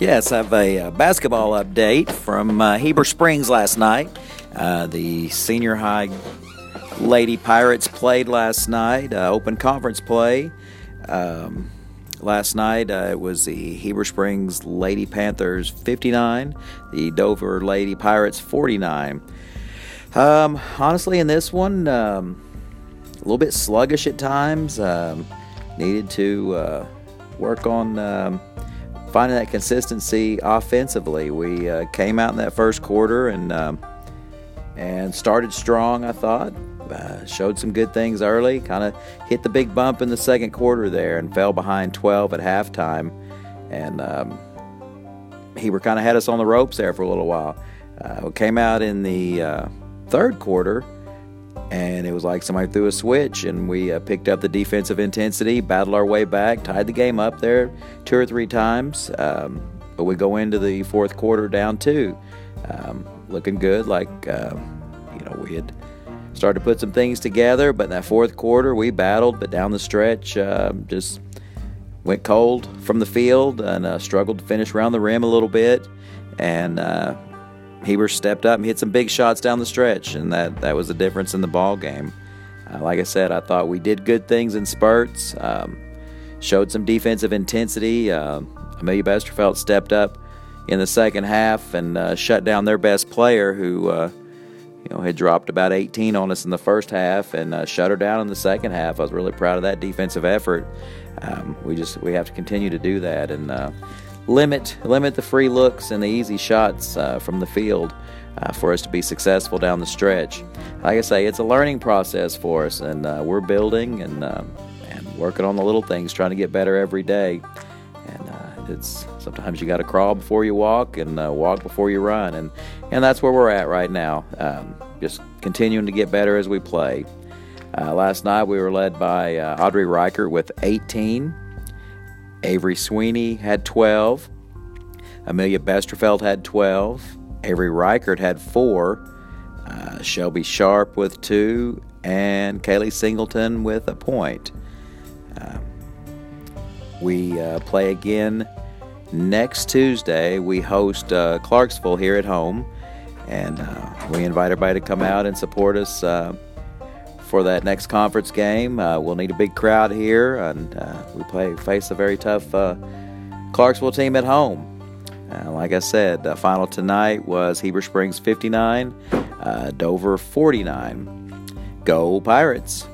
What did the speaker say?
Yes, I have a uh, basketball update from uh, Heber Springs last night. Uh, the senior high Lady Pirates played last night, uh, open conference play. Um, last night uh, it was the Heber Springs Lady Panthers 59, the Dover Lady Pirates 49. Um, honestly, in this one, um, a little bit sluggish at times. Um, needed to work on um, finding that consistency offensively. We uh, came out in that first quarter and um, and started strong. I thought uh, showed some good things early. Kind of hit the big bump in the second quarter there and fell behind 12 at halftime. And um, Heber kind of had us on the ropes there for a little while. Uh, came out in the uh, third quarter and it was like somebody threw a switch and we uh, picked up the defensive intensity battled our way back tied the game up there two or three times um, but we go into the fourth quarter down two. Um, looking good like uh, you know we had started to put some things together but in that fourth quarter we battled but down the stretch uh, just went cold from the field and uh, struggled to finish around the rim a little bit. And uh, Heber stepped up and hit some big shots down the stretch, and that, that was the difference in the ball game. Uh, like I said, I thought we did good things in spurts, um, showed some defensive intensity. Uh, Amelia Besterfeld stepped up in the second half and uh, shut down their best player, who uh, you know had dropped about 18 on us in the first half, and uh, shut her down in the second half. I was really proud of that defensive effort. Um, we just we have to continue to do that, and uh, limit limit the free looks and the easy shots uh, from the field uh, for us to be successful down the stretch. Like I say, it's a learning process for us, and uh, we're building and um, and working on the little things, trying to get better every day. And uh, it's sometimes you got to crawl before you walk, and uh, walk before you run, and and that's where we're at right now. Um, just continuing to get better as we play. Uh, last night we were led by Audrey Reichert with 18. Avery Sweeney had 12. Amelia Besterfeld had 12. Avery Reichert had 4. Uh, Shelby Sharp with 2. And Kaylee Singleton with a point. Uh, we uh, play again next Tuesday. We host uh, Clarksville here at home. And uh, we invite everybody to come out and support us uh, for that next conference game. Uh, we'll need a big crowd here, and uh, we play face a very tough uh, Clarksville team at home. Uh, like I said, the final tonight was Heber Springs 59, uh, Dover 49. Go Pirates!